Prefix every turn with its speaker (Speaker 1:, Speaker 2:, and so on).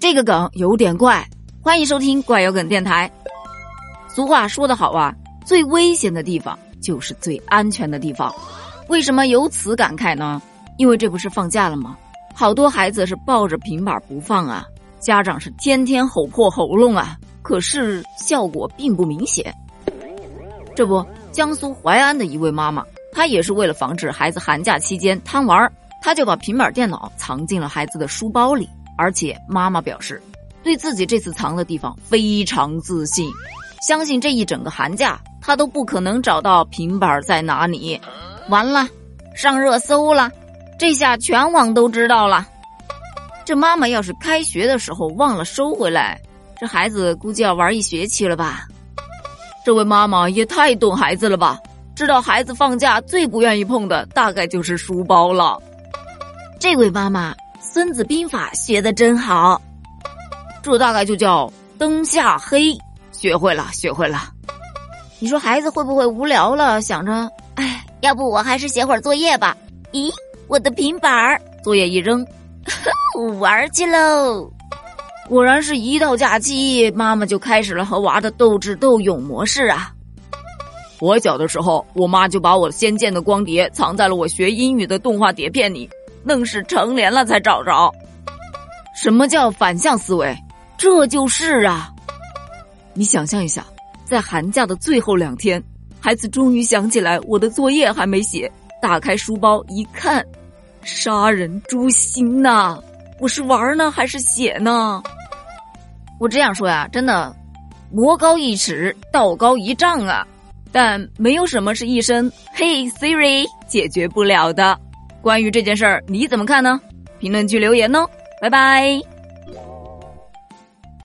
Speaker 1: 这个梗有点怪，欢迎收听怪有梗电台。俗话说得好啊，最危险的地方就是最安全的地方。为什么有此感慨呢？因为这不是放假了吗？好多孩子是抱着平板不放啊，家长是天天吼破喉咙啊，可是效果并不明显。这不，江苏淮安的一位妈妈，她也是为了防止孩子寒假期间贪玩，她就把平板电脑藏进了孩子的书包里。而且妈妈表示，对自己这次藏的地方非常自信，相信这一整个寒假他都不可能找到平板在哪里。完了，上热搜了，这下全网都知道了。这妈妈要是开学的时候忘了收回来，这孩子估计要玩一学期了吧？这位妈妈也太懂孩子了吧？知道孩子放假最不愿意碰的大概就是书包了。这位妈妈。《孙子兵法》学的真好，这大概就叫灯下黑。学会了，学会了。你说孩子会不会无聊了，想着，哎，要不我还是写会儿作业吧？咦，我的平板儿，作业一扔，玩去喽！果然是一到假期，妈妈就开始了和娃的斗智斗勇模式啊。我小的时候，我妈就把我《仙剑》的光碟藏在了我学英语的动画碟片里。愣是成年了才找着，什么叫反向思维？这就是啊！你想象一下，在寒假的最后两天，孩子终于想起来我的作业还没写，打开书包一看，杀人诛心呐！我是玩呢还是写呢？我这样说呀，真的，魔高一尺，道高一丈啊！但没有什么是一声“嘿 Siri” 解决不了的。关于这件事儿，你怎么看呢？评论区留言哦，拜拜。